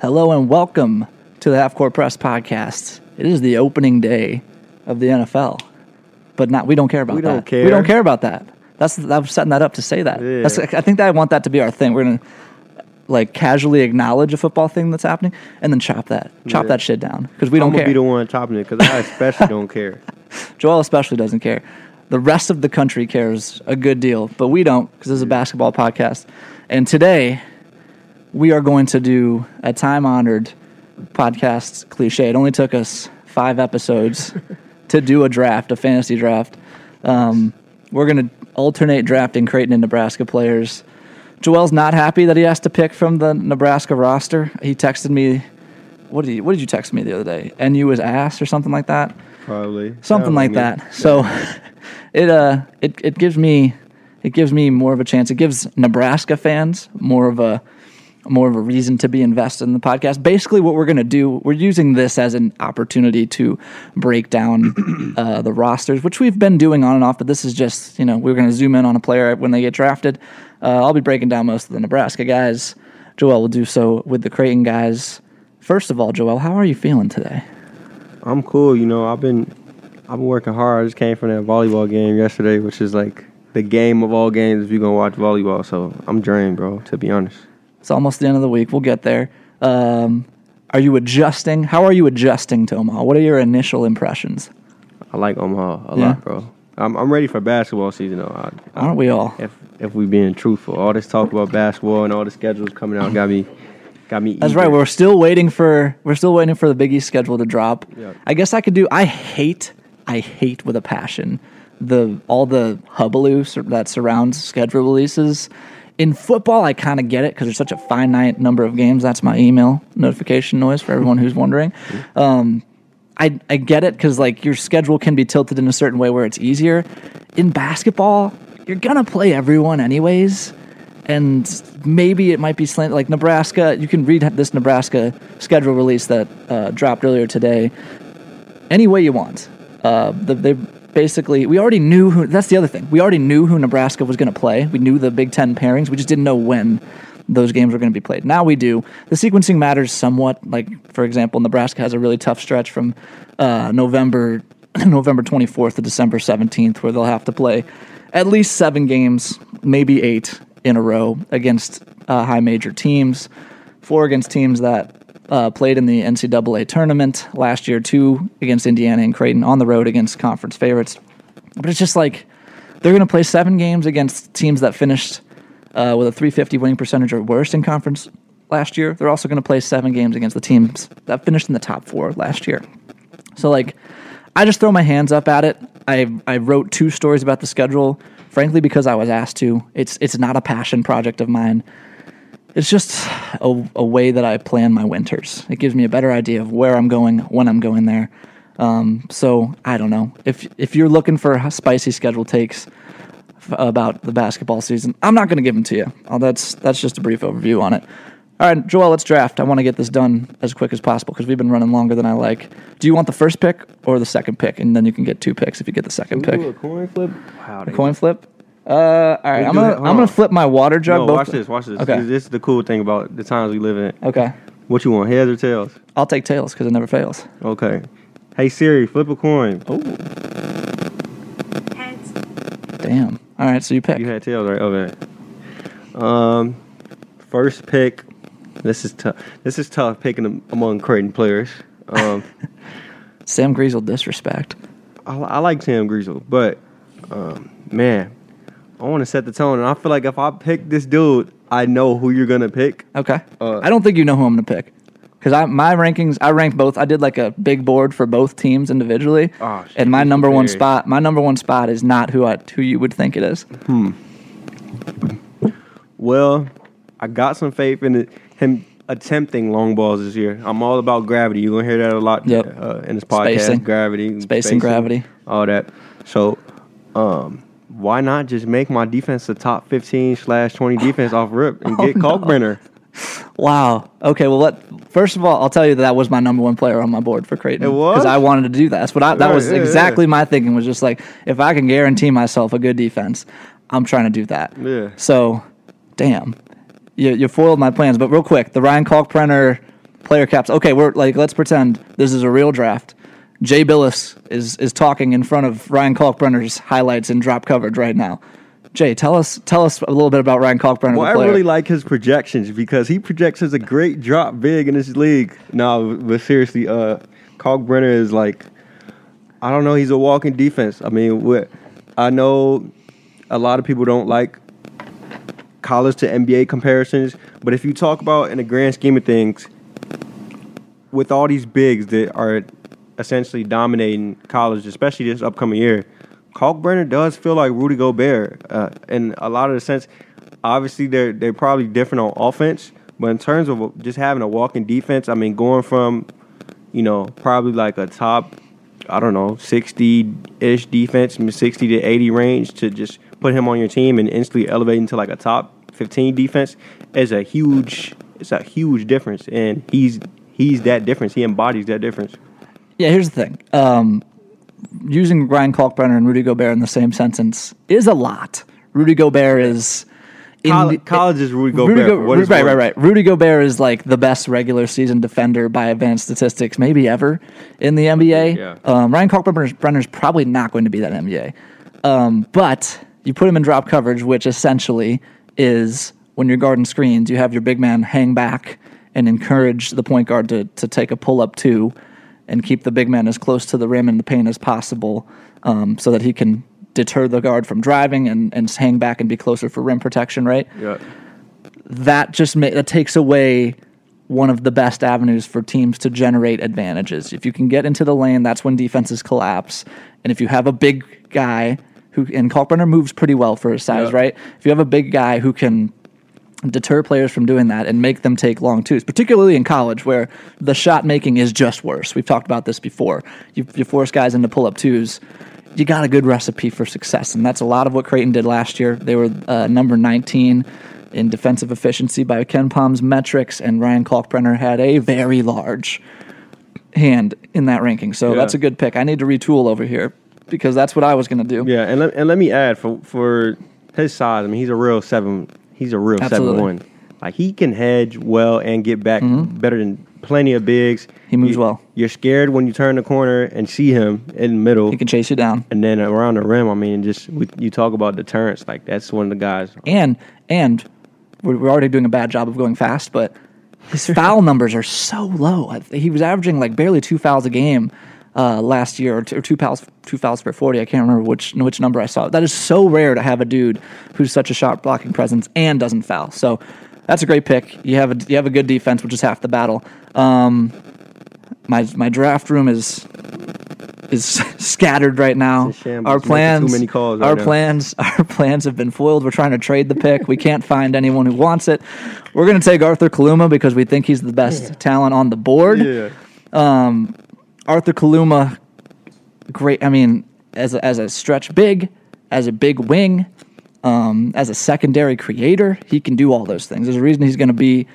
Hello and welcome to the Half Court Press podcast. It is the opening day of the NFL, but not we don't care about We that. don't care. We don't care about that. That's I'm setting that up to say that. Yeah. That's, I think that I want that to be our thing. We're gonna like casually acknowledge a football thing that's happening and then chop that, chop Yeah. that shit down because we don't I'm care. be the one chopping it because I especially don't care. Joel especially doesn't care. The rest of the country cares a good deal, but we don't because this is a basketball podcast. And today, we are going to do a time honored podcast cliche. It only took us five episodes to do a draft, a fantasy draft. Um, we're going to alternate drafting Creighton and Nebraska players. Joel's not happy that he has to pick from the Nebraska roster. He texted me. What did, he, what did you text me the other day? NU was ass or something like that Probably something like that. So it uh it, it gives me it gives me more of a chance. It gives Nebraska fans more of a more of a reason to be invested in the podcast. Basically, what we're going to do, we're using this as an opportunity to break down uh, the rosters, which we've been doing on and off. But this is just, you know, we're going to zoom in on a player when they get drafted. Uh, I'll be breaking down most of the Nebraska guys. Joel will do so with the Creighton guys. First of all, Joel, how are you feeling today? I'm cool. You know, I've been I've been working hard. I just came from that volleyball game yesterday, which is like the game of all games if you're gonna watch volleyball. So I'm drained, bro. To be honest, It's almost the end of the week. We'll get there. Um, are you adjusting? How are you adjusting to Omaha? What are your initial impressions? I like Omaha a Yeah. lot, bro. I'm I'm ready for basketball season though. I, Aren't we all? if if we being truthful, all this talk about basketball and all the schedules coming out got me got me. That's eager. right. We're still waiting for we're still waiting for the Big East schedule to drop. Yeah. I guess I could do. I hate I hate with a passion the all the hubbub that surrounds schedule releases. In football, I kind of get it because there's such a finite number of games. That's my email notification noise for everyone who's wondering. Um, I I get it because like your schedule can be tilted in a certain way where it's easier. In basketball, you're gonna play everyone anyways, and maybe it might be slant like Nebraska. You can read this Nebraska schedule release that uh, dropped earlier today. Any way you want. Uh, the, they basically we already knew who. That's the other thing. We already knew who Nebraska was going to play. We knew the Big Ten pairings. We just didn't know when those games were going to be played. Now we do. The sequencing matters somewhat. Like for example, Nebraska has a really tough stretch from uh, November November 24th to December 17th, where they'll have to play at least seven games, maybe eight in a row against uh, high major teams. Four against teams that uh, played in the NCAA tournament last year, two against Indiana and Creighton on the road against conference favorites. But it's just like they're going to play seven games against teams that finished uh, with a 350 winning percentage or worse in conference last year. They're also going to play seven games against the teams that finished in the top four last year. So like, I just throw my hands up at it. I I wrote two stories about the schedule, frankly because I was asked to. It's it's not a passion project of mine. It's just a, a way that I plan my winters. It gives me a better idea of where I'm going when I'm going there. Um, so I don't know if if you're looking for spicy schedule takes f- about the basketball season, I'm not going to give them to you. Uh, that's that's just a brief overview on it. All right, Joel, let's draft. I want to get this done as quick as possible because we've been running longer than I like. Do you want the first pick or the second pick? And then you can get two picks if you get the second we pick. a coin flip. Wow, they- Coin flip. Uh, all right, I'm gonna that. I'm gonna flip my water jug. No, watch this. Watch this. Okay. This is the cool thing about the times we live in. Okay, What you want, heads or tails? I'll take tails because it never fails. Okay. Hey Siri, flip a coin. Oh, Heads. damn. All right, so you pick. You had tails, right? Okay. Um, first pick. This is tough. This is tough picking among Creighton players. Um, Sam Griesel disrespect. I, I like Sam Griesel, but um, man, I want to set the tone, and I feel like if I pick this dude, I know who you're gonna pick. Okay. Uh, I don't think you know who I'm gonna pick. Because I my rankings, I ranked both. I did like a big board for both teams individually, Oh, shit, and my number one spot, my number one spot is not who I who you would think it is. Hmm. Well, I got some faith in it, him attempting long balls this year. I'm all about gravity. You're gonna hear that a lot Yep. uh, in this podcast. Spacing. Gravity, Spacing, gravity. all that. So, um, why not just make my defense the top 15 slash 20 defense off rip and oh, get Oh, no. Kalkbrenner? Wow. Okay. Well, let first of all, I'll tell you that, that was my number one player on my board for Creighton. It was? because I wanted to do that. That's what I. That Right, was yeah, exactly yeah. my thinking. Was just like if I can guarantee myself a good defense, I'm trying to do that. Yeah. So, damn, you you foiled my plans. But real quick, the Ryan Kalkbrenner player caps. Okay, we're like let's pretend this is a real draft. Jay Bilas is is talking in front of Ryan Kalkbrenner's highlights and drop coverage right now. Jay, tell us tell us a little bit about Ryan Kalkbrenner. Well, I really like his projections because he projects as a great drop big in this league. No, but seriously, uh, Kalkbrenner is like, I don't know, he's a walking defense. I mean, what I know, a lot of people don't like college to NBA comparisons, but if you talk about in the grand scheme of things, with all these bigs that are essentially dominating college, especially this upcoming year, Kalkbrenner does feel like Rudy Gobert uh, in a lot of the sense. Obviously, they're they're probably different on offense, but in terms of just having a walking defense, I mean, going from you know probably like a top, I don't know, sixty ish defense, sixty to eighty range to just put him on your team and instantly elevate into like a top fifteen defense is a huge it's a huge difference, and he's he's that difference. He embodies that difference. Yeah, here's the thing. Um, using Ryan Kalkbrenner and Rudy Gobert in the same sentence is a lot. Rudy Gobert is in College, the- college is Rudy Gobert. Rudy Go- What is right, right, right. Rudy Gobert is like the best regular season defender by advanced statistics, maybe ever in the NBA. Yeah. Um, Ryan Kalkbrenner is probably not going to be that NBA. Um, but you put him in drop coverage, which essentially is when you're guarding screens, you have your big man hang back and encourage the point guard to, to take a pull up two and keep the big man as close to the rim and the paint as possible um, so that he can deter the guard from driving and, and hang back and be closer for rim protection, right? Yeah. that just ma- that takes away one of the best avenues for teams to generate advantages. If you can get into the lane, that's when defenses collapse. And if you have a big guy who and Kalkbrenner moves pretty well for his size, Yeah. right? If you have a big guy who can deter players from doing that and make them take long twos, particularly in college where the shot making is just worse. We've talked about this before. You, you force guys into pull up twos. You got a good recipe for success, and that's a lot of what Creighton did last year. They were uh, number 19 in defensive efficiency by KenPom's metrics, and Ryan Kalkbrenner had a very large hand in that ranking. So Yeah. that's a good pick. I need to retool over here because that's what I was going to do. Yeah, and let, and let me add for for his size. I mean, he's a real seven. He's a real Absolutely. seven one. Like he can hedge well and get back better than plenty of bigs. Mm-hmm. He moves You- well. You're scared when you turn the corner and see him in the middle, He can chase you down. and then around the rim. I mean, just we, you talk about deterrence. Like that's one of the guys. and and we're, we're already doing a bad job of going fast, but his foul numbers are so low. He was averaging like barely two fouls a game uh, last year, or two, or two fouls two fouls per forty. I can't remember which which number I saw. That is so rare to have a dude who's such a shot blocking presence and doesn't foul. So that's a great pick. You have a you have a good defense, which is half the battle. Um, my my draft room is is scattered right now. It's a shambles. Our plans, many calls right our now. plans, our plans have been foiled. We're trying to trade the pick. We can't find anyone who wants it. We're going to take Arthur Kaluma because we think he's the best talent on the board. Yeah. Arthur Kaluma, great. I mean, as a, as a stretch big, as a big wing, um, as a secondary creator, he can do all those things. There's a reason he's going to be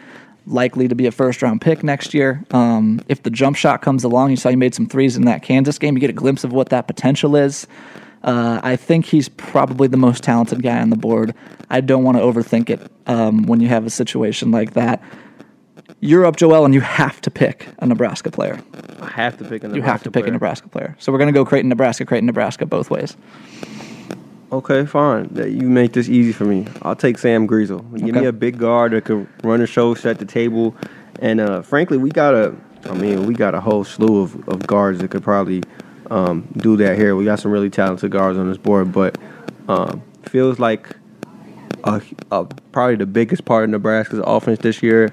likely to be a first round pick next year. Um, if the jump shot comes along, you saw he made some threes in that Kansas game. You get a glimpse of what that potential is. Uh, I think he's probably the most talented guy on the board. I don't want to overthink it um, when you have a situation like that. You're up, Joel, and you have to pick a Nebraska player. I have to pick a. Nebraska You have to pick a. Nebraska player. So we're going to go Creighton, Nebraska, Creighton, Nebraska both ways. Okay, fine. That- You make this easy for me. I'll take Sam Griesel. Give Okay. me a big guard that could run the show, set the table, and uh, frankly, we got a. I mean, we got a whole slew of, of guards that could probably um, do that here. We got some really talented guards on this board, but um, feels like a, a, probably the biggest part of Nebraska's offense this year.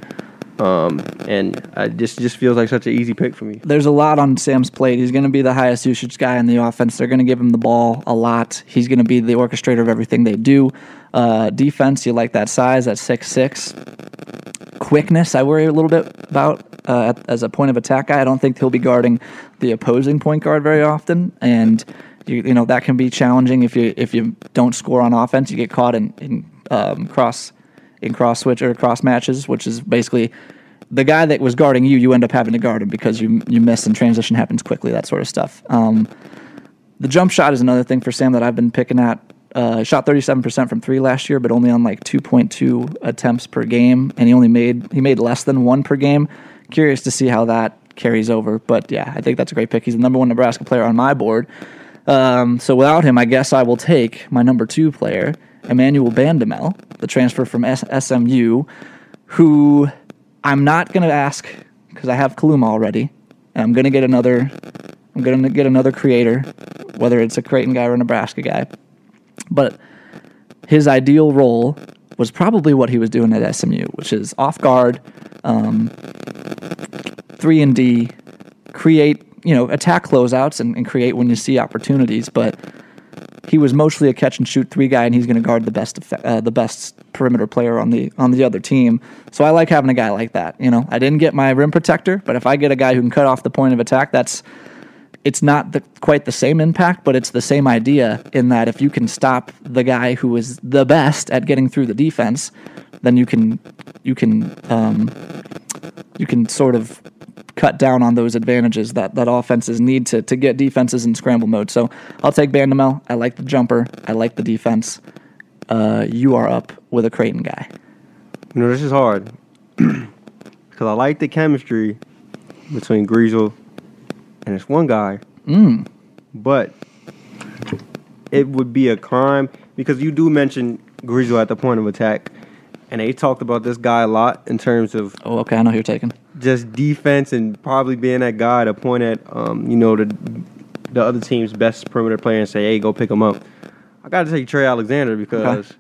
Um, and I just just feels like such an easy pick for me. There's a lot on Sam's plate. He's going to be the highest usage guy in the offense. They're going to give him the ball a lot. He's going to be the orchestrator of everything they do. Uh, defense, you like that size at six six. Quickness, I worry a little bit about uh, as a point of attack guy. I don't think he'll be guarding the opposing point guard very often, and you, you know that can be challenging if you if you don't score on offense. You get caught in in um, cross in cross switch or cross matches, which is basically the guy that was guarding you. You end up having to guard him because you you miss and transition happens quickly. That sort of stuff. Um, the jump shot is another thing for Sam that I've been picking at. Uh, shot 37% from three last year, but only on like 2.2 attempts per game, and he only made he made less than one per game. curious to see how that carries over. But yeah, I think that's a great pick. He's the number one Nebraska player on my board. Um, so without him, I guess I will take my number two player, Emmanuel Bandoumel, the transfer from S- SMU, who I'm not going to ask because I have Kaluma already, and I'm going to get another. I'm going to get another creator, whether it's a Creighton guy or a Nebraska guy. But his ideal role was probably what he was doing at SMU, which is off guard, um, three and D, create you know attack closeouts and, and create when you see opportunities. But he was mostly a catch and shoot three guy, and he's going to guard the best uh, the best perimeter player on the on the other team. So I like having a guy like that. You know, I didn't get my rim protector, but if I get a guy who can cut off the point of attack, that's it's not the, quite the same impact, but it's the same idea in that if you can stop the guy who is the best at getting through the defense, then you can you can um, you can sort of cut down on those advantages that, that offenses need to, to get defenses in scramble mode. So I'll take Bandoumel. I like the jumper. I like the defense. Uh, you are up with a Creighton guy. You know, this is hard because I like the chemistry between Griesel and this one guy. Mm. But it would be a crime because you do mention Griesel at the point of attack, and they talked about this guy a lot in terms of Oh, okay. I know who you're taking. Just defense and probably being that guy to point at um, you know the the other team's best perimeter player and say, "Hey, go pick him up." I got to take Trey Alexander because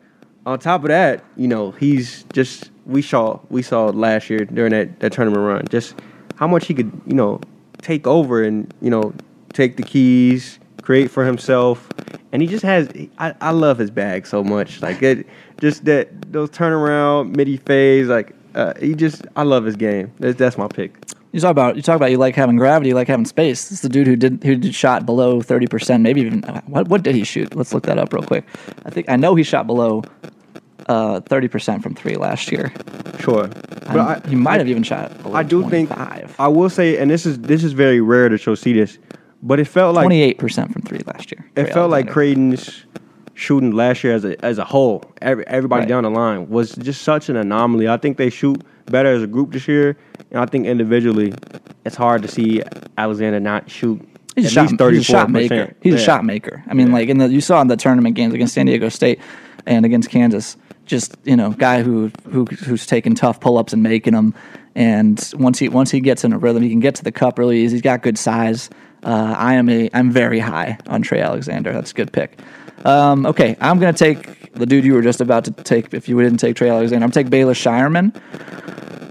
on top of that, you know, he's just we saw we saw last year during that, that tournament run just how much he could you know take over and you know take the keys, create for himself, and he just has. I, I love his bag so much. Like it, just that those turnaround midi phase. Like uh, he just. I love his game. That's that's my pick. You talk about you talk about you like having gravity, you like having space. This is the dude who did who did shot below thirty percent, maybe even what what did he shoot? Let's look that up real quick. I think I know he shot below uh, thirty percent from three last year. Sure, but I, he might have even shot. Below I do think I will say, and this is this is very rare to show see this, but it felt like twenty eight percent from three last year. it felt like Alexander. Creighton's shooting last year as a as a whole, every, everybody Right. down the line was just such an anomaly. I think they shoot better as a group this year, and I think individually, it's hard to see Alexander not shoot He's a shot, he's a shot maker. He's a shot maker. I mean, like in the you saw in the tournament games against San Diego State and against Kansas, just you know, guy who who who's taking tough pull ups and making them. And once he once he gets in a rhythm, he can get to the cup really easy. He's got good size. Uh, I am a I'm very high on Trey Alexander. That's a good pick. Um, okay, I'm gonna take the dude you were just about to take. If you didn't take Trey Alexander, I'm gonna take Baylor Scheierman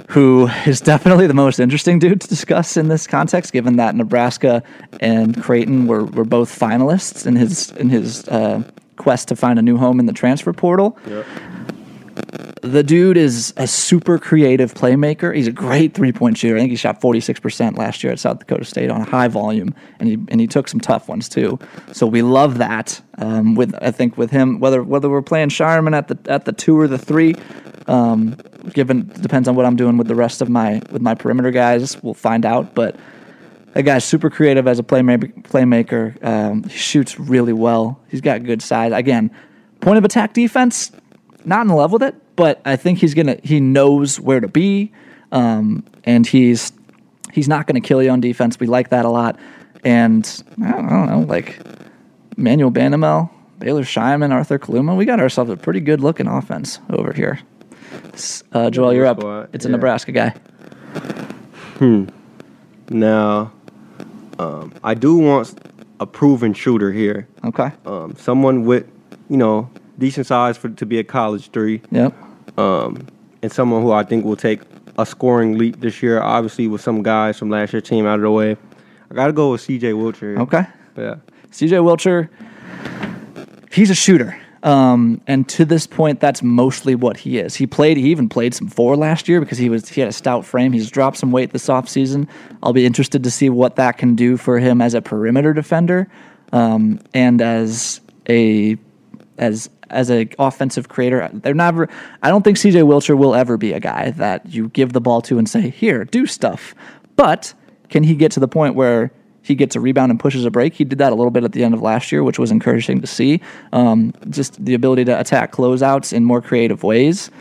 who is definitely the most interesting dude to discuss in this context, given that Nebraska and Creighton were, were both finalists in his in his uh, quest to find a new home in the transfer portal. The dude is a super creative playmaker. He's a great three point shooter. I think he shot 46% last year at South Dakota State on high volume, and he and he took some tough ones too. So we love that. Um, with I think with him, whether whether we're playing Scheierman at the at the two or the three, um, given depends on what I'm doing with the rest of my with my perimeter guys. We'll find out, but. That guy's super creative as a playmaker. Playmaker, um, he shoots really well. He's got good size. Again, point of attack defense, not in love with it, but I think he's gonna. He knows where to be, um, and he's he's not gonna kill you on defense. We like that a lot. And I don't, I don't know, like Manuel Bandoumel, Baylor Scheierman, Arthur Kaluma. We got ourselves a pretty good looking offense over here. Uh, Joel, you're up. It's a yeah. Nebraska guy. Hmm. Now, um, I do want a proven shooter here. Okay. Um, someone with, you know, decent size for to be a college three. Yep. um, and someone who I think will take a scoring leap this year. Obviously, with some guys from last year's team out of the way, I got to go with C.J. Wilcher. Okay. Yeah. CJ Wilcher, he's a shooter. Um, and to this point, that's mostly what he is. He played, he even played some four last year because he was he had a stout frame. He's dropped some weight this offseason. I'll be interested to see what that can do for him as a perimeter defender um, and as a as as a offensive creator. They're never. I don't think CJ Wilcher will ever be a guy that you give the ball to and say, "Here, do stuff." But can he get to the point where he gets a rebound and pushes a break? He did that a little bit at the end of last year, which was encouraging to see. Um, just the ability to attack closeouts in more creative ways,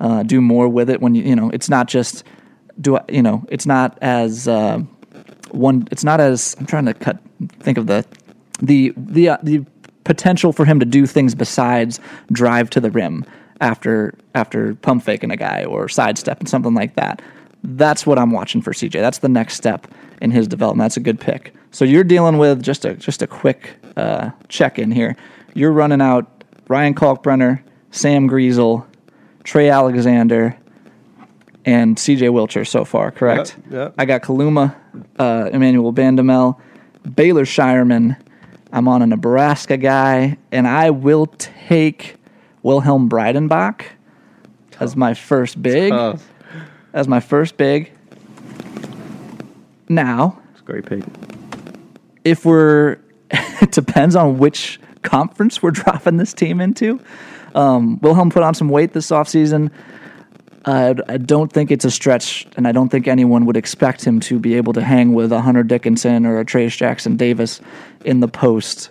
uh, do more with it when you you know it's not just do I, you know? It's not as uh, one. It's not as I'm trying to cut. Think of the the the uh, the potential for him to do things besides drive to the rim after after pump faking a guy or sidestep and something like that. That's what I'm watching for CJ. That's the next step in his development. That's a good pick. So you're dealing with just a just a quick uh, check in here. You're running out Ryan Kalkbrenner, Sam Griesel, Trey Alexander, and CJ Wilcher so far, correct? Yep, yep. I got Kaluma, uh, Emmanuel Bandoumel, Baylor Scheierman. I'm on a Nebraska guy, and I will take Wilhelm Breidenbach as my first big. Uh, As my first big. Now, it's great pick. if we're, it depends on which conference we're dropping this team into. Um, Wilhelm put on some weight this offseason. I don't think it's a stretch, and I don't think anyone would expect him to be able to hang with a Hunter Dickinson or a Trayce Jackson Davis in the post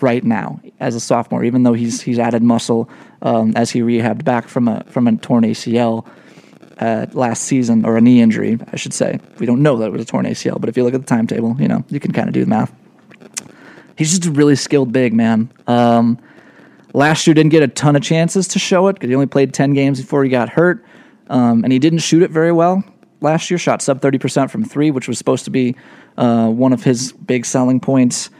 right now as a sophomore. Even though he's he's added muscle um, as he rehabbed back from a from a torn ACL uh, last season or a knee injury, I should say. We don't know that it was a torn ACL, but if you look at the timetable, you know you can kind of do the math. He's just a really skilled big man. Um, last year didn't get a ton of chances to show it because he only played 10 games before he got hurt. Um, and he didn't shoot it very well last year. Shot sub 30% from three, which was supposed to be uh, one of his big selling points.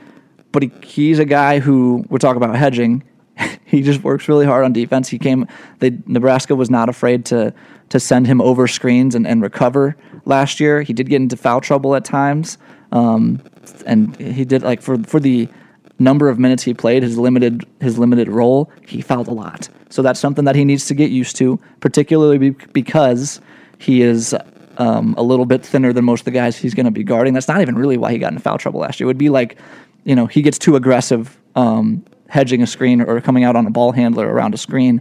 But he, he's a guy who, we're talking about hedging. he just works really hard on defense. He came, they, Nebraska was not afraid to to send him over screens and, and recover last year. He did get into foul trouble at times. Um, and he did like for for the number of minutes he played, his limited his limited role, he fouled a lot. So that's something that he needs to get used to, particularly because he is um, a little bit thinner than most of the guys he's going to be guarding. That's not even really why he got in foul trouble last year. It would be like, you know, he gets too aggressive um, hedging a screen or coming out on a ball handler around a screen.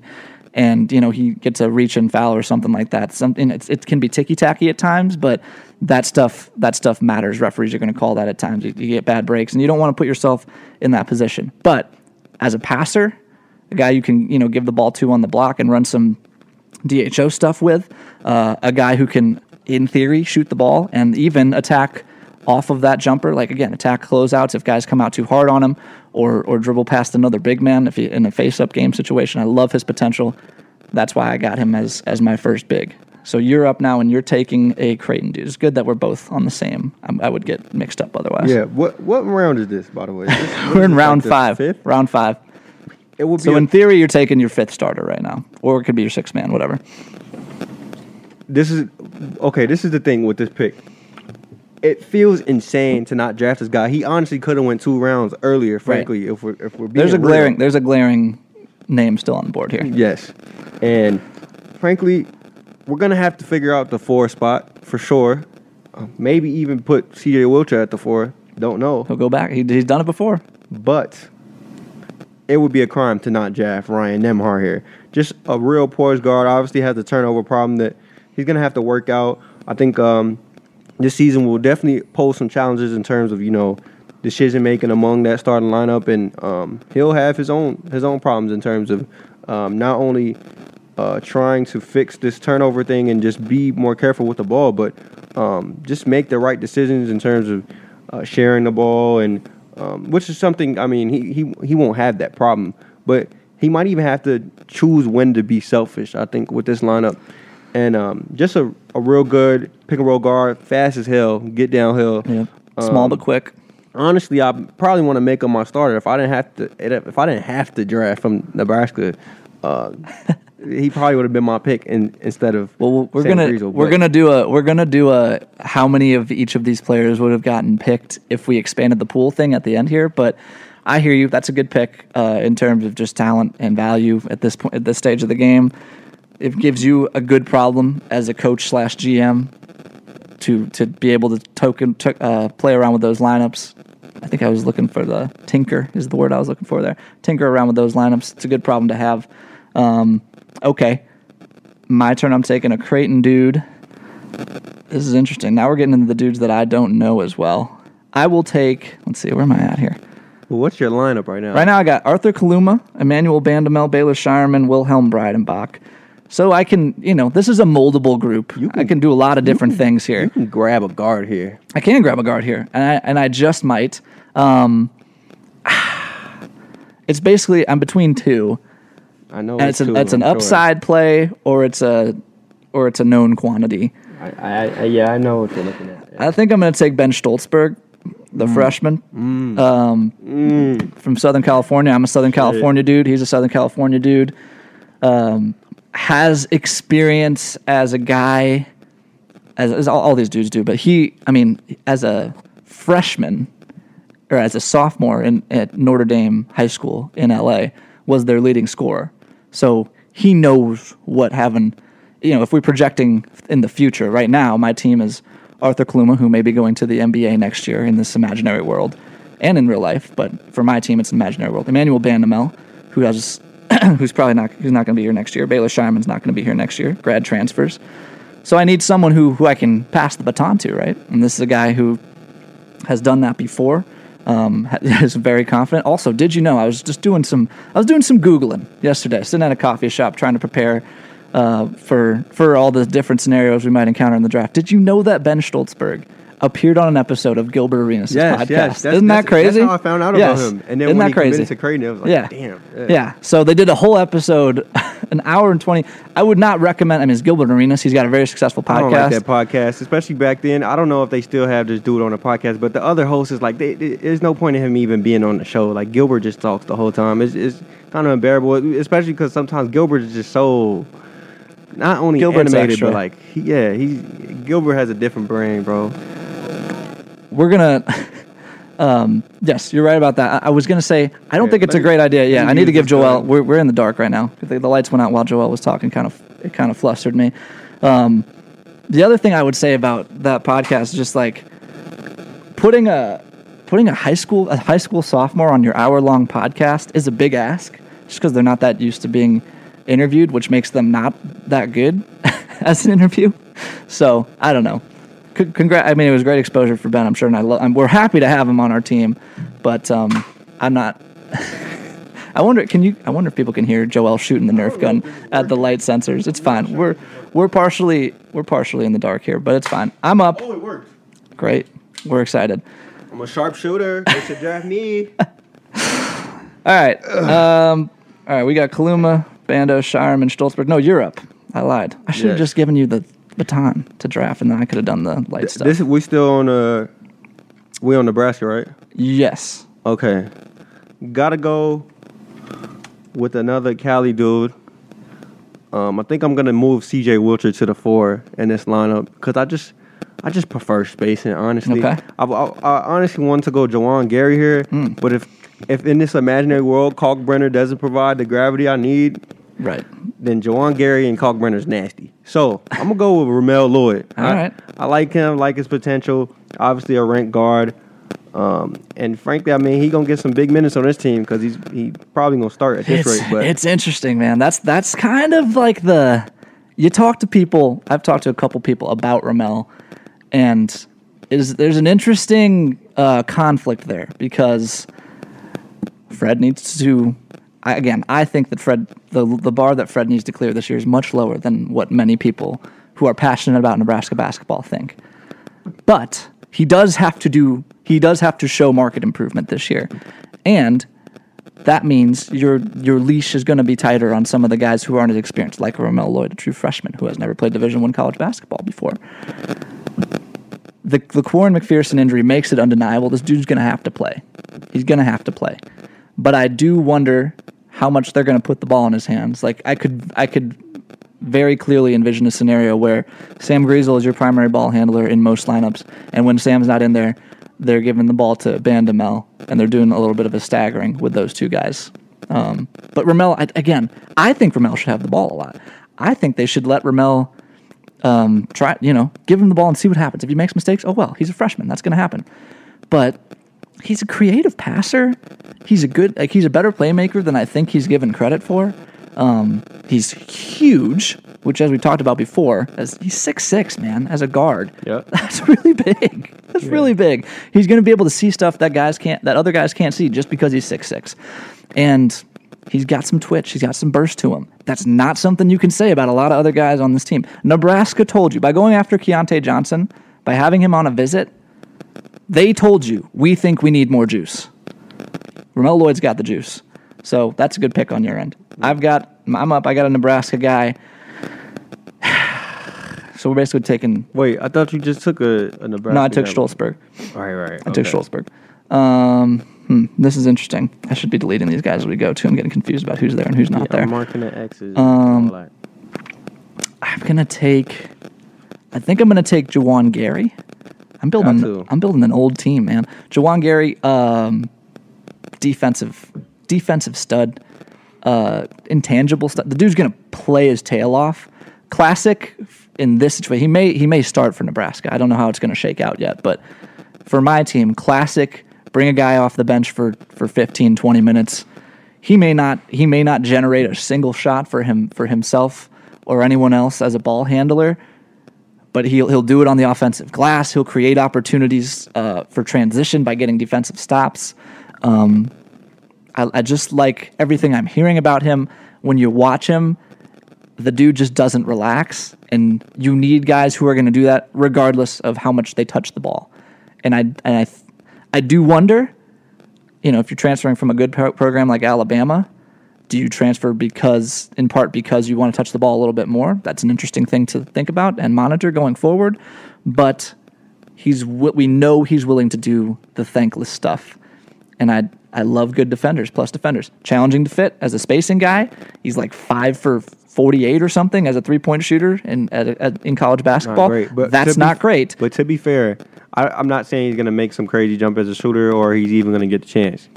And you know he gets a reach and foul or something like that. Something it can be ticky tacky at times, but that stuff that stuff matters. Referees are going to call that at times. You, you get bad breaks, and you don't want to put yourself in that position. But as a passer, a guy you can you know give the ball to on the block and run some DHO stuff with, uh, a guy who can, in theory, shoot the ball and even attack off of that jumper. Like again, attack closeouts if guys come out too hard on him, or or dribble past another big man if he, in a face-up game situation. I love his potential. That's why I got him as as my first big. So you're up now, and you're taking a Creighton dude. It's good that we're both on the same. I, I would get mixed up otherwise. Yeah. What what round is this, by the way? This- we're in round like five. Fifth. Round five. It will be. So a- in theory, you're taking your fifth starter right now, or it could be your sixth man, whatever. this is okay. This is the thing with this pick. It feels insane to not draft this guy. He honestly could have went two rounds earlier. Frankly, if we're if we're being There's a real. glaring. There's a glaring name still on the board here. Yes, and frankly, we're gonna have to figure out the four spot for sure. Uh, maybe even put CJ Wilcher at the four. Don't know, He'll go back. He, he's done it before. but it would be a crime to not draft Ryan Nembhard here. Just a real poise guard. Obviously, has the turnover problem that he's gonna have to work out. I think um, this season will definitely pose some challenges in terms of you know decision making among that starting lineup, and um, he'll have his own his own problems in terms of um, not only uh, trying to fix this turnover thing and just be more careful with the ball, but um, just make the right decisions in terms of uh, sharing the ball and um, which is something. I mean, he he he won't have that problem, but he might even have to choose when to be selfish. I think with this lineup, and um, just a, a real good pick and roll guard, fast as hell, get downhill. Yeah. Small Um, but quick. Honestly, I probably want to make him my starter if I didn't have to. If I didn't have to draft from Nebraska, uh, he probably would have been my pick in, instead of. Well, we're Sam gonna Griesel, we're gonna do a we're gonna do a how many of each of these players would have gotten picked if we expanded the pool thing at the end here. But I hear you. That's a good pick uh, in terms of just talent and value at this point at this stage of the game. It gives you a good problem as a coach slash GM to to be able to token to, uh, play around with those lineups. I think I was looking for the tinker is the word I was looking for there. Tinker around with those lineups. It's a good problem to have. Um, okay, my turn. I'm taking a Creighton dude. This is interesting. Now we're getting into the dudes that I don't know as well. I will take. Let's see. Where am I at here? Well, what's your lineup right now? Right now, I got Arthur Kaluma, Emmanuel Bandoumel, Baylor Scheierman, Wilhelm Breidenbach. So I can, you know, this is a moldable group. I can do a lot of different things here. You can grab a guard here. I can grab a guard here, and I and I just might. Um, it's basically I'm between two, I know. and it's two, an it's an sure. upside play or it's a or it's a known quantity. I, I, I, yeah, I know what you're looking at. I think I'm going to take Ben Shtolzberg, the freshman um, from Southern California. I'm a Southern California dude. He's a Southern California dude. Um, has experience as a guy, as, as all, all these dudes do. But he, I mean, as a freshman or as a sophomore in at Notre Dame High School in LA, was their leading scorer. So he knows what having, you know, if we're projecting in the future. Right now, my team is Arthur Kaluma, who may be going to the NBA next year in this imaginary world, and in real life. But for my team, it's an imaginary world. Emmanuel Bandoumel, who has, who's probably not, who's not going to be here next year. Baylor Scheierman's not going to be here next year. Grad transfers. So I need someone who who I can pass the baton to, right? And this is a guy who has done that before. Um, is very confident. Also, did you know I was just doing some I was doing some googling yesterday, sitting at a coffee shop trying to prepare uh, for for all the different scenarios we might encounter in the draft. Did you know that Ben Shtolzberg appeared on an episode of Gilbert Arenas' Yes, podcast? yes. Isn't that crazy? That's how I found out Yes. about him. And then Isn't when that he crazy? to Creighton, it was like, yeah. damn. Yeah. So they did a whole episode, an hour and 20. I would not recommend, I mean, it's Gilbert Arenas. He's got a very successful podcast. I don't like that podcast, especially back then. I don't know if they still have this dude on the podcast, but the other host is like, they, they- there's no point in him even being on the show. Like Gilbert just talks the whole time. It's, it's kind of unbearable, especially because sometimes Gilbert is just so not only Gilbert's animated, extra. but like, he, yeah, he Gilbert has a different brain, bro. We're gonna um, yes you're right about that. I, I was gonna say i don't Yeah, think it's a great idea. Yeah i need to give joel we're, we're in the dark right now. The, the lights went out while joel was talking kind of it kind of flustered me. Um, the other thing i would say about that podcast is just like putting a putting a high school a high school sophomore on your hour long podcast is a big ask just because they're not that used to being interviewed which makes them not that good as an interview. So i don't know Congrats! I mean, it was great exposure for Ben. I'm sure, and I lo- I'm, we're happy to have him on our team. But um, I'm not. I wonder, can you? I wonder if people can hear Joel shooting the Nerf gun at the light sensors. It's fine. We're we're partially we're partially in the dark here, but it's fine. I'm up. Oh, it worked. Great. We're excited. I'm a sharpshooter. They should draft me. All right. Um, all right. We got Kaluma, Bando, Scheierman, Shtolzberg. No, you're up. I lied. I should have just given you the baton to draft, and then I could have done the light stuff. This we still on uh we on Nebraska, right? yes. Okay. Gotta go with another Cali dude. Um, I think I'm gonna move CJ Wilcher to the four in this lineup because I just, I just prefer spacing. Honestly, Okay. I, I, I honestly want to go Juwan Gary here, Hmm. but if, if in this imaginary world Kalkbrenner doesn't provide the gravity I need, Right. then Juwan Gary and Kalkbrenner's nasty. So I'm gonna go with Ramel Lloyd. All I, right. I like him, like his potential. Obviously a ranked guard. Um, and frankly, I mean, he gonna get some big minutes on this team because he's he probably gonna start at this It's, rate. But it's interesting, man. That's that's kind of like the you talk to people. I've talked to a couple people about Ramel, and is there's an interesting uh, conflict there because Fred needs to. I, again, I think that Fred the the bar that Fred needs to clear this year is much lower than what many people who are passionate about Nebraska basketball think. But he does have to do. He does have to show market improvement this year, and that means your your leash is going to be tighter on some of the guys who aren't as experienced, like Ramel Lloyd, a true freshman who has never played Division One college basketball before. The the Quaran McPherson injury makes it undeniable. This dude's going to have to play. He's going to have to play. But I do wonder how much they're going to put the ball in his hands. Like I could I could very clearly envision a scenario where Sam Griesel is your primary ball handler in most lineups, and when Sam's not in there, they're giving the ball to Bandoumel, and they're doing a little bit of a staggering with those two guys. Um, but Ramel, I, again, I think Ramel should have the ball a lot. I think they should let Ramel um, try, you know, give him the ball and see what happens. If he makes mistakes, oh well, he's a freshman. That's going to happen. But he's a creative passer. He's a good, like he's a better playmaker than I think he's given credit for. Um, he's huge, which as we talked about before, as he's six six man as a guard. Yeah, That's really big. That's really big. He's going to be able to see stuff that guys can't, that other guys can't see, just because he's six six. And He's got some twitch. He's got some burst to him. That's not something you can say about a lot of other guys on this team. Nebraska told you by going after Keyontae Johnson, by having him on a visit, they told you we think we need more juice. Ramel Lloyd's got the juice, so that's a good pick on your end. I've got I'm up. I got a Nebraska guy. So we're basically taking. Wait, I thought you just took a, a Nebraska. No, I took guy. Shtolzberg. Right, right. I took Shtolzberg. Um, hmm, this is interesting. I should be deleting these guys as we go too. I'm getting confused about who's there and who's not Yeah, there. I'm marking the X's. Um. I'm gonna take. I think I'm gonna take Juwan Gary. I'm building. I'm building an old team, man. Juwan Gary, um, defensive, defensive stud, uh, intangible stud. The dude's gonna play his tail off. Classic in this situation. He may he may start for Nebraska. I don't know how it's gonna shake out yet, but for my team, classic. Bring a guy off the bench for for 15, 20 minutes. He may not he may not generate a single shot for him for himself or anyone else as a ball handler, but he'll he'll do it on the offensive glass. He'll create opportunities uh, for transition by getting defensive stops. Um, I, I just like everything I'm hearing about him. When you watch him, the dude just doesn't relax, and you need guys who are going to do that regardless of how much they touch the ball. And I and I I do wonder, you know, if you're transferring from a good pro- program like Alabama, do you transfer because in part because you want to touch the ball a little bit more? That's an interesting thing to think about and monitor going forward. But he's we know he's willing to do the thankless stuff, and I I love good defenders plus defenders. Challenging to fit as a spacing guy. He's like five for. 48 or something as a three-point shooter in at, at, in college basketball. great, but That's to be- not great. But to be fair, I, I'm not saying he's gonna make some crazy jump as a shooter or he's even gonna get the chance.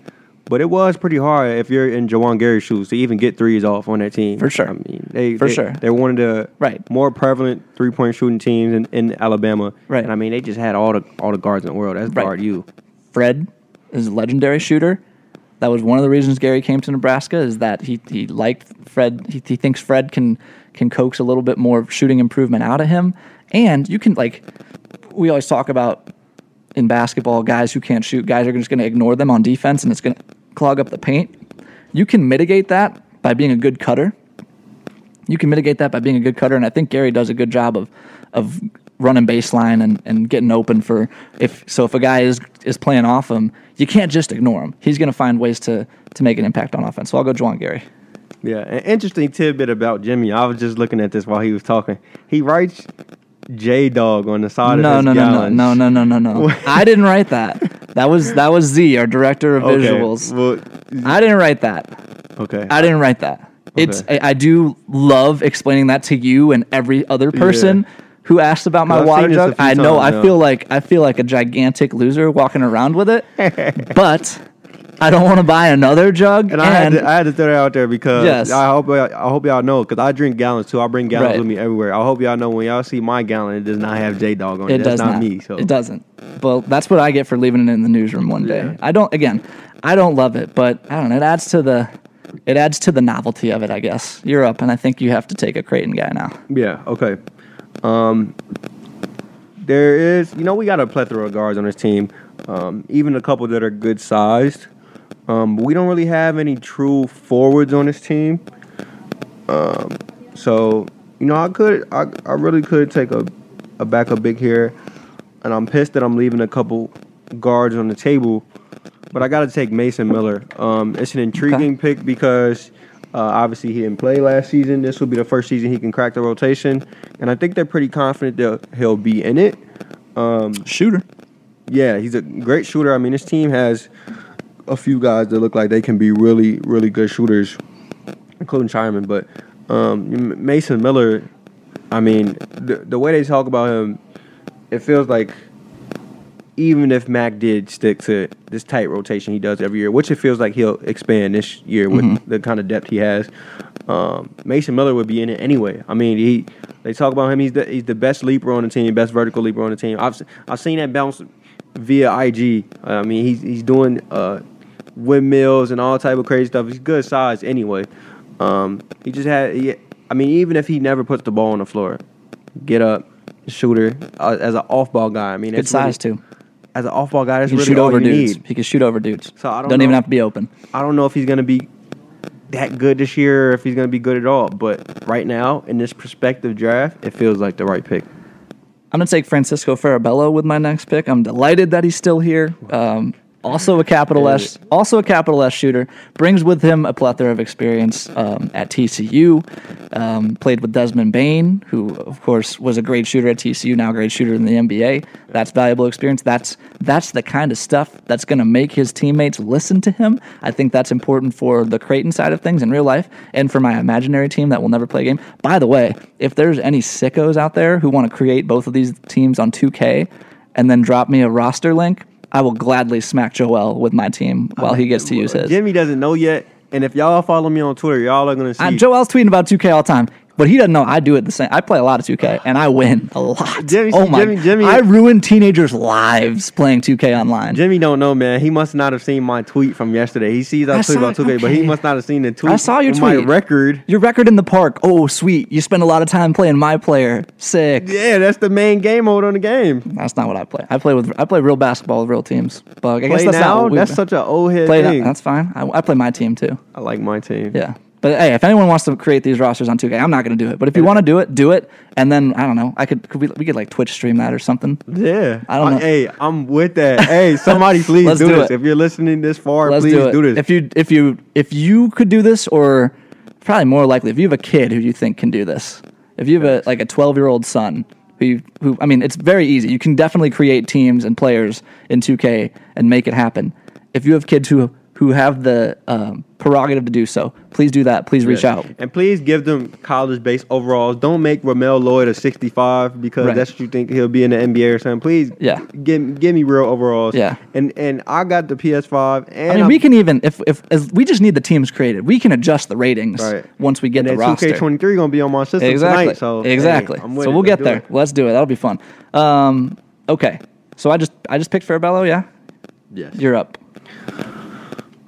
But it was pretty hard if you're in Juwan Gary's shoes to even get threes off on that team. For sure. I mean, they For they, sure. They're one of the Right. more prevalent three point shooting teams in, in Alabama. Right. And I mean, they just had all the all the guards in the world. That's Right. guard you. Fred is a legendary shooter. That was one of the reasons Gary came to Nebraska is that he, he liked Fred. He, he thinks Fred can can coax a little bit more shooting improvement out of him. And you can like we always talk about in basketball, guys who can't shoot, guys are just going to ignore them on defense, and it's going to clog up the paint. You can mitigate that by being a good cutter. You can mitigate that by being a good cutter, and I think Gary does a good job of of running baseline and, and getting open for if so if a guy is is playing off him, you can't just ignore him. He's going to find ways to to make an impact on offense. So I'll go Juwan Gary. Yeah, an interesting tidbit about Jimmy. I was just looking at this while he was talking. He writes J Dog on the side No, of his no, no, no, no, no, no, no, no. I didn't write that. That was that was Z, our director of Okay, visuals. Well, I didn't write that. okay. I didn't write that. It's I, I do love explaining that to you and every other person who asked about my I've water seen this a jug. I know times I feel like I feel like a gigantic loser walking around with it, but I don't want to buy another jug. And I had, to, I had to throw that out there because Yes. I hope I hope y'all know because I drink gallons too. I bring gallons Right. with me everywhere. I hope y'all know when y'all see my gallon, it does not have J Dog on it. it does not, not. me. So It doesn't. Well, that's what I get for leaving it in the newsroom one day. Yeah. I don't. Again, I don't love it, but I don't know. It adds to the. It adds to the novelty of it, I guess. You're up, and I think you have to take a Creighton guy now. Yeah. Okay. Um, there is, you know, we got a plethora of guards on this team. Um, even a couple that are good sized. Um, we don't really have any true forwards on this team. Um, so you know, I could, I, I really could take a, a backup big here, and I'm pissed that I'm leaving a couple guards on the table. But I got to take Mason Miller. Um, it's an intriguing pick because uh, obviously he didn't play last season. This will be the first season he can crack the rotation, and I think they're pretty confident that he'll be in it. Shooter. Yeah, he's a great shooter. I mean, this team has a few guys that look like they can be really, really good shooters, including Scheierman. But um, Mason Miller, I mean, the, the way they talk about him, it feels like even if Mac did stick to this tight rotation he does every year, which it feels like he'll expand this year with the kind of depth he has, um, Mason Miller would be in it anyway. I mean, he they talk about him. He's the he's the best leaper on the team, best vertical leaper on the team. I've I've seen that bounce via IG. I mean, he's he's doing uh, windmills and all type of crazy stuff. He's good size anyway. Um, he just had. He, I mean, even if he never puts the ball on the floor, get up, shooter uh, as an off ball guy. I mean, Good that's really- size too. as an off ball guy, that's He can really shoot all over you dudes. need. He can shoot over dudes. So I don't Doesn't even have to be open. I don't know if he's gonna be that good this year, or if he's going to be good at all. But right now, in this prospective draft, it feels like the right pick. I'm going to take Francisco Farabello with my next pick. I'm delighted that he's still here. Um, also a capital S, also a capital S shooter. Brings with him a plethora of experience um, at TCU. Um, played with Desmond Bane, who of course was a great shooter at TCU, now a great shooter in the NBA. That's valuable experience. That's that's the kind of stuff that's going to make his teammates listen to him. I think that's important for the Creighton side of things in real life, and for my imaginary team that will never play a game. By the way, if there's any sickos out there who want to create both of these teams on 2K and then drop me a roster link. I will gladly smack Joel with my team while he gets to use his. Jimmy doesn't know yet, and if y'all follow me on Twitter, y'all are gonna see. Uh, Joel's tweeting about 2K all the time, but he doesn't know I do it the same. I play a lot of 2K and I win a lot. Jimmy- oh my! Jimmy- Jimmy- I ruin teenagers' lives playing 2K online. Jimmy don't know, man. He must not have seen my tweet from yesterday. He sees I, I tweet saw about 2K, but he must not have seen the tweet. I saw your tweet. My record. Your record in the park. Oh, sweet! You spend a lot of time playing my player. Sick. Yeah, that's the main game mode on the game. That's not what I play. I play with I play real basketball with real teams. But I guess that's now. not what we that's such an old head play. thing. That's fine. I, I play my team too. I like my team. Yeah. But hey, if anyone wants to create these rosters on 2K, I'm not going to do it. But if you want to do it, do it. And then I don't know. I could, could we, we could like Twitch stream that or something. Yeah. I don't know. Hey, I'm with that. hey, somebody please do, do this. it. If you're listening this far, Let's please do do this. If you if you if you could do this, or probably more likely, if you have a kid who you think can do this, if you have a like a 12 year old son who you, who I mean, it's very easy. You can definitely create teams and players in 2K and make it happen. If you have kids who who have the um, prerogative to do so, please do that. Please reach out. And please give them college based overalls. Don't make Ramel Lloyd a 65 because Right. that's what you think he'll be in the NBA or something. Please Yeah. give, give me real overalls. Yeah. And and I got the PS5 and I mean, I'm- we can even if if as we just need the teams created, we can adjust the ratings Right. once we get and the then roster. 2K23 gonna be on my system exactly. tonight. So hey, exactly. I'm with so it. we'll Let's get do there. it. Let's do it. That'll be fun. Um, okay. So I just I just picked Farabello. Yeah, Yes. you're up.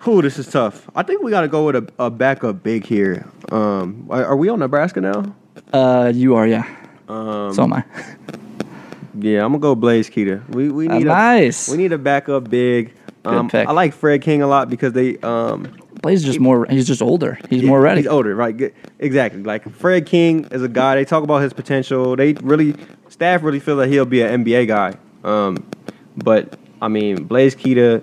Whew, this is tough. I think we got to go with a, a backup big here. Um, are, are we on Nebraska now? Uh, you are. Yeah. Um, so am I. Yeah, I'm gonna go Blaise Keita. We we That's need a, nice. We need a backup big. Um, pick. I like Fred King a lot because they um Blaise is just more. He's just older. He's more ready. He's older, right? Good. Exactly. Like Fred King is a guy. They talk about his potential. They really staff really feel that he'll be an NBA guy. Um, but I mean, Blaise Keita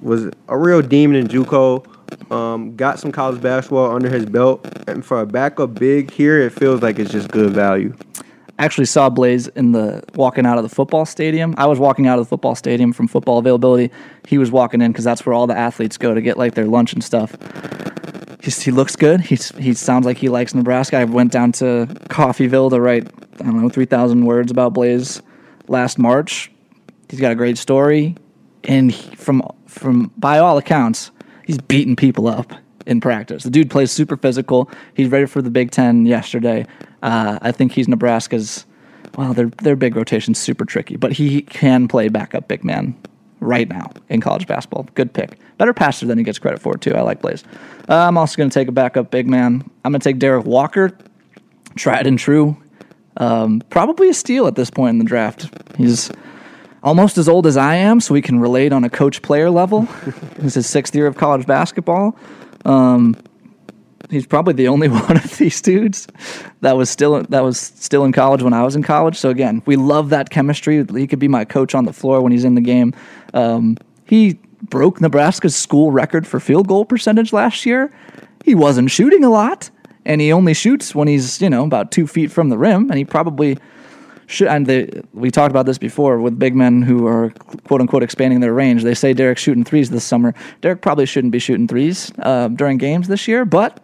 was a real demon in JUCO. Um, got some college basketball under his belt, and for a backup big here, it feels like it's just good value. actually saw Blaise in the walking out of the football stadium. I was walking out of the football stadium from football availability. He was walking in because that's where all the athletes go to get like their lunch and stuff. He's, he looks good. He's, he sounds like he likes Nebraska. I went down to Coffeyville to write I don't know three thousand words about Blaise last March. He's got a great story, and he, from from by all accounts, he's beating people up in practice. The dude plays super physical. He's ready for the Big Ten yesterday. Uh, I think he's Nebraska's. Well, their their big rotation's super tricky, but he can play backup big man right now in college basketball. Good pick. Better passer than he gets credit for too. I like Blaise. Uh, I'm also going to take a backup big man. I'm going to take Derrick Walker. Tried and true. Um, probably a steal at this point in the draft. He's almost as old as I am, so we can relate on a coach player level. this is his sixth year of college basketball. Um, he's probably the only one of these dudes that was still that was still in college when I was in college. So again, we love that chemistry. He could be my coach on the floor when he's in the game. Um, he broke Nebraska's school record for field goal percentage last year. He wasn't shooting a lot, and he only shoots when he's you know about two feet from the rim, and he probably should, and they, we talked about this before with big men who are quote unquote expanding their range. They say Derrick's shooting threes this summer. Derrick probably shouldn't be shooting threes uh, during games this year, but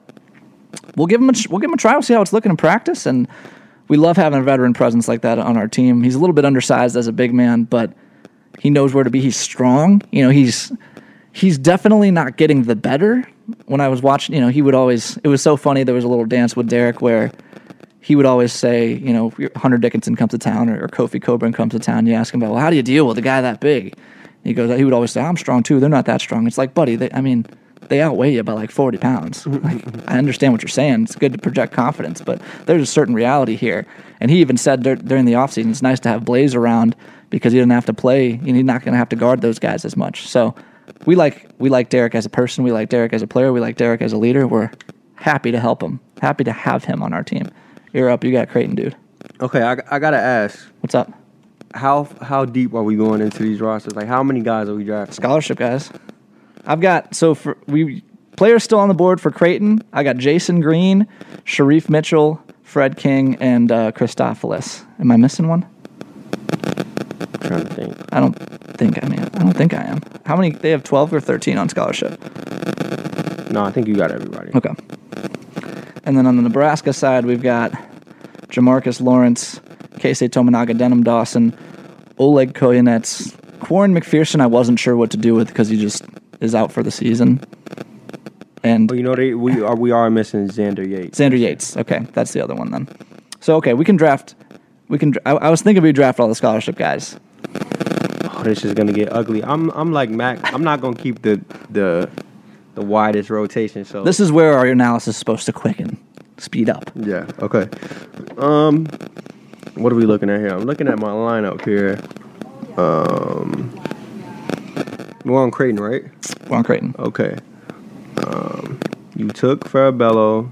we'll give him a, we'll give him a try. We'll see how it's looking in practice, and we love having a veteran presence like that on our team. He's a little bit undersized as a big man, but he knows where to be. He's strong. You know, he's he's definitely not getting the better. When I was watching, you know, he would always. It was so funny. There was a little dance with Derrick where he would always say, you know, Hunter Dickinson comes to town or, or Kofi Cockburn comes to town, you ask him about, well, how do you deal with a guy that big? He goes, he would always say, I'm strong too. They're not that strong. It's like, buddy, they, I mean, they outweigh you by like 40 pounds. like, I understand what you're saying. It's good to project confidence, but there's a certain reality here. And he even said dur- during the offseason, it's nice to have Blaise around because he didn't have to play. Know, he's not going to have to guard those guys as much. So we like we like Derrick as a person. We like Derrick as a player. We like Derrick as a leader. We're happy to help him. Happy to have him on our team. You're up. You got Creighton, dude. Okay, I, I gotta ask, What's up? how how deep are we going into these rosters? Like, how many guys are we drafting? Scholarship guys. I've got so for we players still on the board for Creighton. I got Jasen Green, Shereef Mitchell, Fred King, and uh. Am I missing one? trying to think. I don't think I am. I don't think I am. How many? They have twelve or thirteen on scholarship. No, I think you got everybody. Okay. And then on the Nebraska side, we've got Jamarques Lawrence, Keisei Tominaga, Denim Dawson, Oleg Kojenets, Quaran McPherson. I wasn't sure what to do with because he just is out for the season. And Well, you know they we are we are missing Xander Yates. Xander Yates. Okay, that's the other one then. So okay, we can draft. We can. I, I was thinking we draft all the scholarship guys. Oh, this is gonna get ugly. I'm I'm like Mac. I'm not gonna keep the the the widest rotation. So This is where our analysis is supposed to quicken, speed up. yeah. Okay. Um, what are we looking at here? I'm looking at my lineup here. Um, we're on Creighton, right? We're on Creighton. Okay. Um, you took Farabello.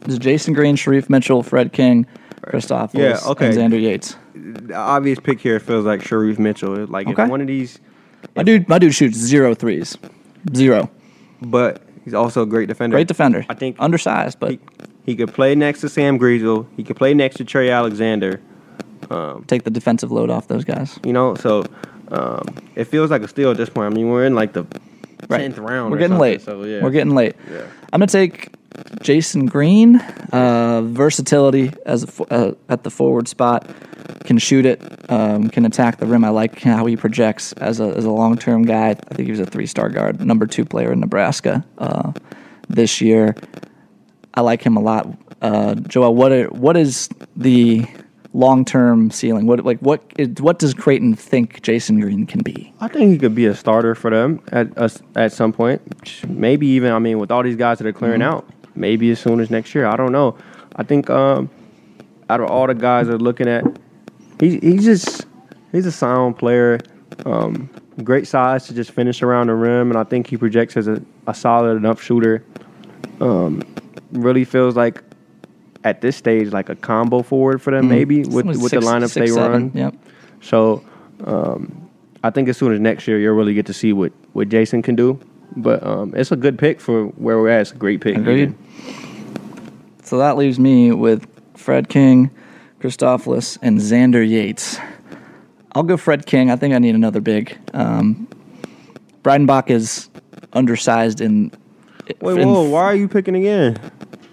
This is Jasen Green, Shereef Mitchell, Fred King, Christofilis, Yeah, okay. and Xander Yates. The obvious pick here feels like Shereef Mitchell. Like Okay. if one of these, My dude, my dude shoots zero threes, zero. But he's also a great defender. Great defender. I think undersized, but he, he could play next to Sam Griesel. He could play next to Trey Alexander. take the defensive load off those guys. You know, so um, it feels like a steal at this point. I mean, we're in like the Right. tenth round. We're getting late. So yeah, We're getting late. Yeah. I'm gonna take Jasen Green. Uh, versatility as a, uh, at the forward spot, can shoot it, um, can attack the rim. I like how he projects as a as a long term guy. I think he was a three star guard, number two player in Nebraska uh, this year. I like him a lot. Uh, Joel, what are, what is the long term ceiling? What like what is, what does Creighton think Jasen Green can be? I think he could be a starter for them at at some point. Maybe even I mean with all these guys that are clearing Mm-hmm. out, maybe as soon as next year. I don't know. I think um, out of all the guys that are looking at, he he's just he's a sound player. Um, great size to just finish around the rim, and I think he projects as a, a solid enough shooter. Um, really feels like at this stage like a combo forward for them, maybe with with six- the lineups six, they seven. run. Yep. So um, I think as soon as next year, you'll really get to see what, what Jasen can do. But um, it's a good pick for where we're at. It's a great pick. Agreed. So that leaves me with Fred King, Christofilis, and Xander Yates. I'll go Fred King. I think I need another big. Um, Breidenbach is undersized in. Wait, in- whoa! Why are you picking again?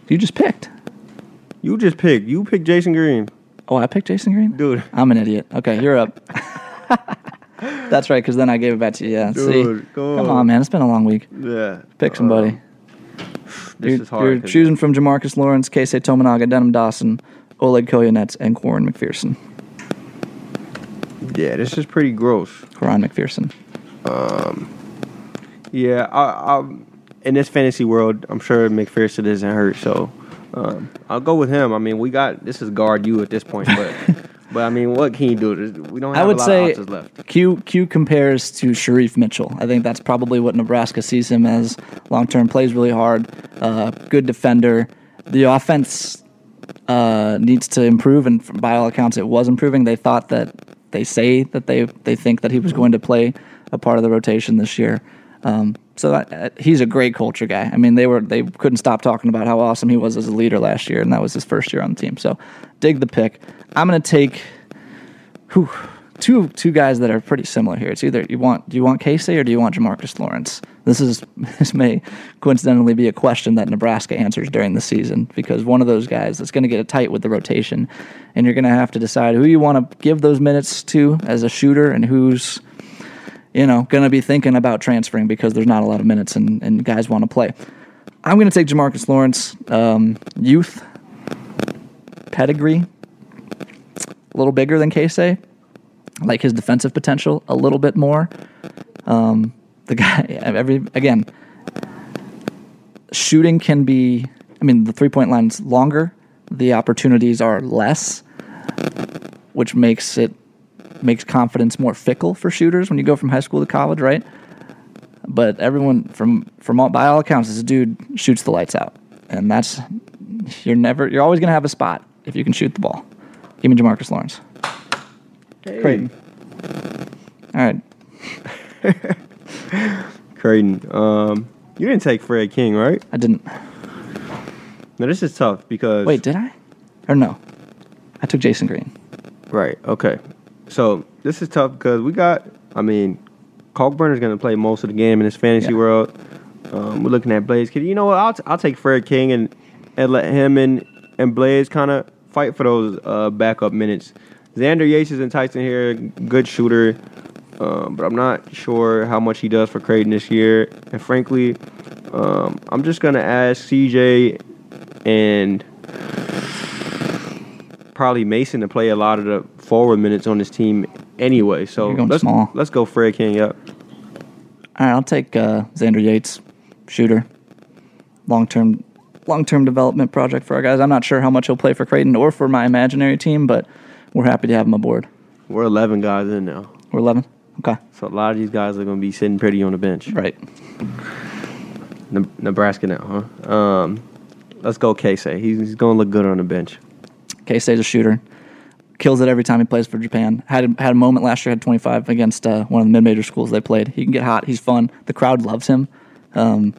You just picked. You just picked. You picked Jasen Green, Oh, I picked Jasen Green? dude. I'm an idiot. Okay, you're up. That's right, because then I gave it back to you. Yeah, see? Dude, come Come on. on, man. It's been a long week. Yeah. Pick somebody. Um, this you're, is hard. you're choosing from Jamarques Lawrence, Keisei Tominaga, Denim Dawson, Oleg Kojenets, and Quaran McPherson. Yeah, this is pretty gross. Quaran McPherson. Um, Yeah, I, I, in this fantasy world, I'm sure McPherson isn't hurt, so um, I'll go with him. I mean, we got this is guard you at this point, but but I mean, what can you do? We don't have I would a lot say of options left. Q Q compares to Shereef Mitchell. I think that's probably what Nebraska sees him as. Long term, plays really hard, uh, good defender. The offense uh, needs to improve, and by all accounts, it was improving. They thought that they say that they they think that he was going to play a part of the rotation this year. Um, so uh, he's a great culture guy. I mean, they were they couldn't stop talking about how awesome he was as a leader last year, and that was his first year on the team. So, dig the pick. I'm going to take whew, two two guys that are pretty similar here. It's either you want do you want Keisei or do you want Jamarques Lawrence? This is this may coincidentally be a question that Nebraska answers during the season because one of those guys that's going to get it tight with the rotation, and you're going to have to decide who you want to give those minutes to as a shooter and who's you know going to be thinking about transferring because there's not a lot of minutes and, and guys want to play. I'm going to take Jamarques Lawrence, um, youth, pedigree, a little bigger than Keisei. Like his defensive potential a little bit more. Um, the guy, every again, shooting can be. I mean, the three point line's longer. The opportunities are less, which makes it makes confidence more fickle for shooters when you go from high school to college, right? but everyone from from all, by all accounts, this dude shoots the lights out, and that's you're never you're always gonna have a spot if you can shoot the ball. Give me Jamarques Lawrence. Hey. Creighton. All right, Creighton. Um, you didn't take Fred King, right? I didn't. Now this is tough because Wait, did I? Or no? I took Jasen Green. Right. Okay. So this is tough because we got. I mean, Kalkbrenner's going to play most of the game in this fantasy Yeah. world. Um, we're looking at Blaise. Kid, you know what? I'll, t- I'll take Fred King and and let him and and Blaise kind of fight for those uh, backup minutes. Xander Yates is enticing here, good shooter, um, but I'm not sure how much he does for Creighton this year. And frankly, um, I'm just gonna ask CJ and probably Mason to play a lot of the forward minutes on this team anyway. So let's small. let's go Fred King. up. All right, I'll take uh, Xander Yates, shooter. Long term, long term development project for our guys. I'm not sure how much he'll play for Creighton or for my imaginary team, but we're happy to have him aboard. We're 11 guys in now, We're 11. Okay, so a lot of these guys are going to be sitting pretty on the bench. right. Ne- Nebraska now, huh? Um, let's go Keisei. He's, he's going to look good on the bench. Keisei's a shooter. Kills it every time he plays for Japan. Had had a moment last year. Had 25 against uh, one of the mid major schools they played. He can get hot. He's fun. The crowd loves him. Um,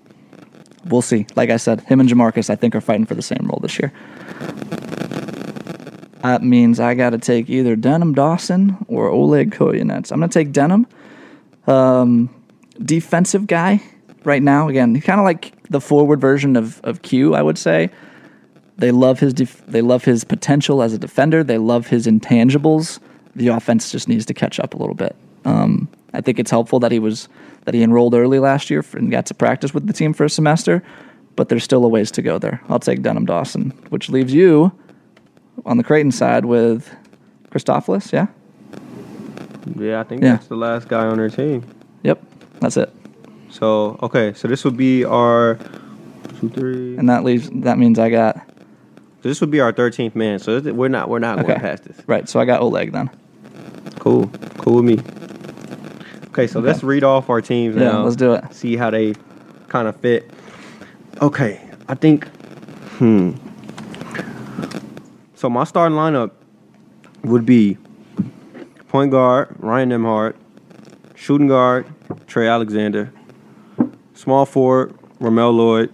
we'll see. Like I said, him and Jamarques, I think, are fighting for the same role this year. That means I got to take either Denim Dawson or Oleg Kojenets. I'm going to take Denim. Um, defensive guy right now. Again, kind of like the forward version of, of Q, I would say. They love his def- they love his potential as a defender. They love his intangibles. The offense just needs to catch up a little bit. Um, I think it's helpful that he was that he enrolled early last year and got to practice with the team for a semester, but there's still a ways to go there. I'll take Denim Dawson, which leaves you on the Creighton side with Christofilis. Yeah, Yeah, I think Yeah. that's the last guy on our team. yep, that's it. So okay, so this would be our two, three. And that leaves that means I got So this would be our 13th man. So this- we're not we're not okay going past this. right. So I got Oleg then. Cool, cool with me. Okay, so let's read off our teams Yeah, now. let's do it. See how they kind of fit. Okay, I think. Hmm. So my starting lineup would be point guard Ryan Nembhard, shooting guard Trey Alexander, small forward Ramel Lloyd,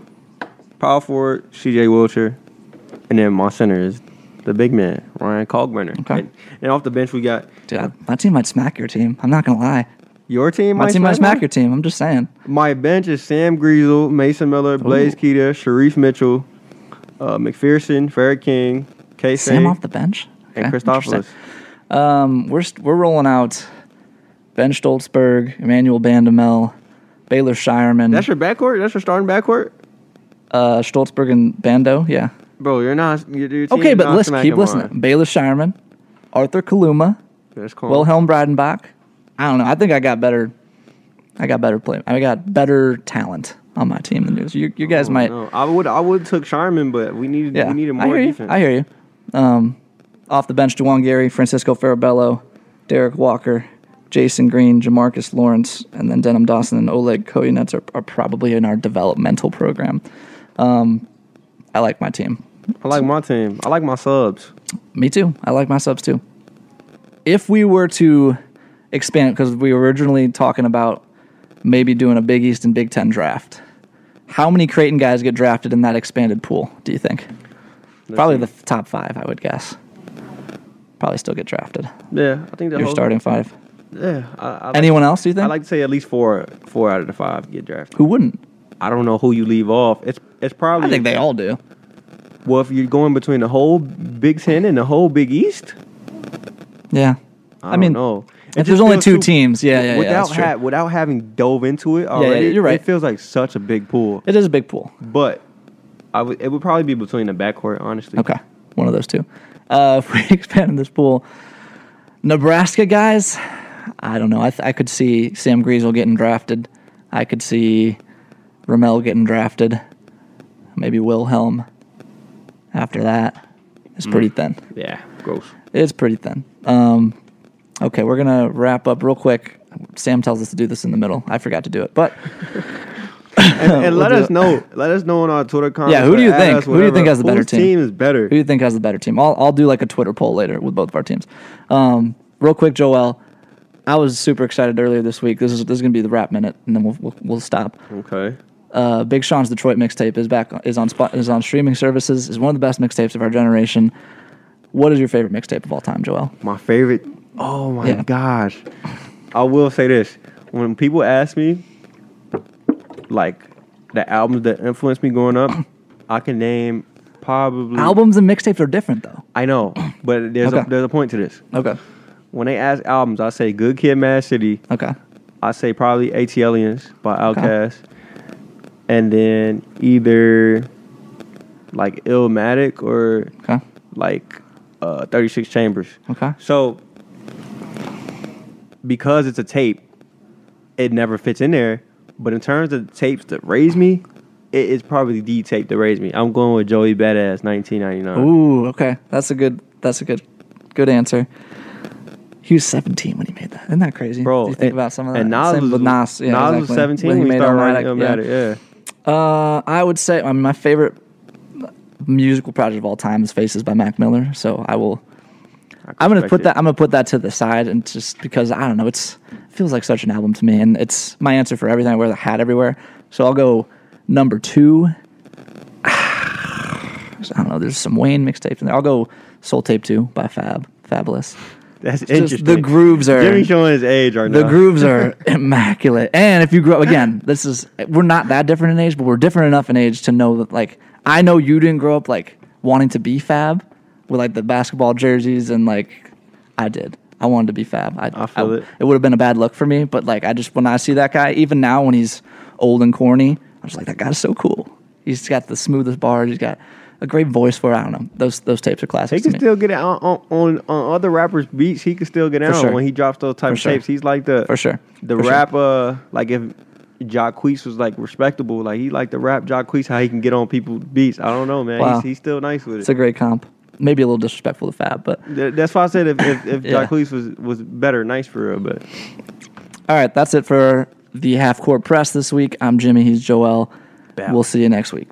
power forward CJ Wilcher, and then my center is the big man Ryan Kalkbrenner. Okay. And, and off the bench we got Dude, I, my team might smack your team. I'm not gonna lie. your team. My might team might smack your team. I'm just saying. My bench is Sam Griesel, Mason Miller, Blaise Ooh. Keita, Shereef Mitchell, uh, McPherson, Farrah King, K. Sam off the bench. and Okay, Christofilis. Um, we're st- we're rolling out Ben Shtolzberg, Emmanuel Bandoumel, Baylor Scheierman, That's your backcourt. That's your starting backcourt, uh, Stoltzberg and Bando. Yeah. Bro. You're not. Your, your Okay, but listen, keep listening. Baylor Scheierman, Arthur Kaluma, Wilhelm Breidenbach. I don't know. I think I got better. I got better play. I got better talent on my team than yours. You, you guys might. No, I would. I would took Scheierman, but we needed. Yeah, We needed I more hear defense. you. I hear you. Um, off the bench, Juwan Gary, Francisco Farabello, Derrick Walker, Jasen Green, Jamarques Lawrence, and then Denim Dawson and Oleg Kojenets are, are probably in our developmental program. Um, I like my team. I like my team. I like my subs. Me too. I like my subs too. If we were to expand, because we were originally talking about maybe doing a Big East and Big Ten draft, how many Creighton guys get drafted in that expanded pool? Do you think? Probably the top five, I would guess. Probably still get drafted. Yeah, I think the Your starting five. Yeah, I, I like, Anyone else? Do you think? I like to say at least four. Four out of the five get drafted. Who wouldn't? I don't know who you leave off. It's it's probably. I think they all do. Well, if you're going between the whole Big Ten and the whole Big East, Yeah. I, I mean, don't If there's only two too- teams, yeah, yeah, yeah. without That's true. ha- without having dove into it already, you're right. It feels like such a big pool. It is a big pool. But I would it would probably be between the backcourt, honestly. Okay, one of those two. Uh, if we expand this pool, Nebraska guys, I don't know. I, th- I could see Sam Griesel getting drafted. I could see Ramel getting drafted. Maybe Wilhelm. After that, it's pretty thin. Yeah, gross. It's pretty thin. Um, Okay, we're gonna wrap up real quick. Sam tells us to do this in the middle. I forgot to do it, but And, and let We'll do us it. know. Let us know on our Twitter comments. Yeah, who do you think? Who do you think has the better Whose team? team is better? who do you think has the better team? I'll I'll do like a Twitter poll later with both of our teams. Um, real quick, Joel. I was super excited earlier this week. This is this is gonna be the wrap minute, and then we'll we'll, we'll stop. Okay. Uh, Big Sean's Detroit mixtape is back is on spot is on streaming services. is one of the best mixtapes of our generation. What is your favorite mixtape of all time, Joel? My favorite. Oh my Yeah. gosh. I will say this: when people ask me, like, the albums that influenced me growing up, I can name probably Albums and mixtapes are different though. I know, but there's Okay. a there's a point to this. Okay. When they ask albums, I say Good Kid, Mad City. Okay. I say probably ATLiens by Outkast, and then either like Illmatic or Okay. like uh, 36 Chambers. Okay. So because it's a tape, it never fits in there. But in terms of tapes that raised me, it is probably the tape that raised me. I'm going with Joey Badass, 1999. Ooh, okay. That's a good that's a good good answer. He was 17 when he made that. Isn't that crazy? Bro, Do you think and- about some of that? And Nas Same was, Nas. Yeah, Nas was 17 When when he made started writing Illmatic, Illmatic. Yeah. Uh, I would say I mean, my favorite musical project of all time is Faces by Mac Miller. So I will. I'm gonna put it. that. I'm gonna put that to the side, and just because I don't know, it's it feels like such an album to me, and it's my answer for everything. I wear the hat everywhere, so I'll go number two. I don't know. There's some Wayne mixtapes in there. I'll go Soul Tape Two by Fab. Fabolous. That's interesting. the grooves are Jimmy showing his age right the now. grooves are immaculate. And if you grow up again, this is we're not that different in age, but we're different enough in age to know that like I know you didn't grow up like wanting to be fab with like the basketball jerseys and like I did. I wanted to be fab. I, I feel it. It would have been a bad look for me, but like I just when I see that guy, even now when he's old and corny, I was like that guy's so cool. He's got the smoothest bars. He's got a great voice for. it. I don't know. Those those tapes are classic. He can still get out on, on on other rappers' beats. He can still get out sure. when he drops those type For of sure. tapes. He's like the For sure. the For sure. Uh, like if Jacquees was like respectable, like he like the rap Jacquees, how he can get on people's beats. I don't know, man. Wow. He's, he's still nice with it. It's a great comp. Maybe a little disrespectful to Fab, but That's why I said if if, if Yeah. Jacquees was was better, nice for real. But All right, that's it for the half court press this week. I'm Jimmy. He's Joel. Bow. We'll see you next week.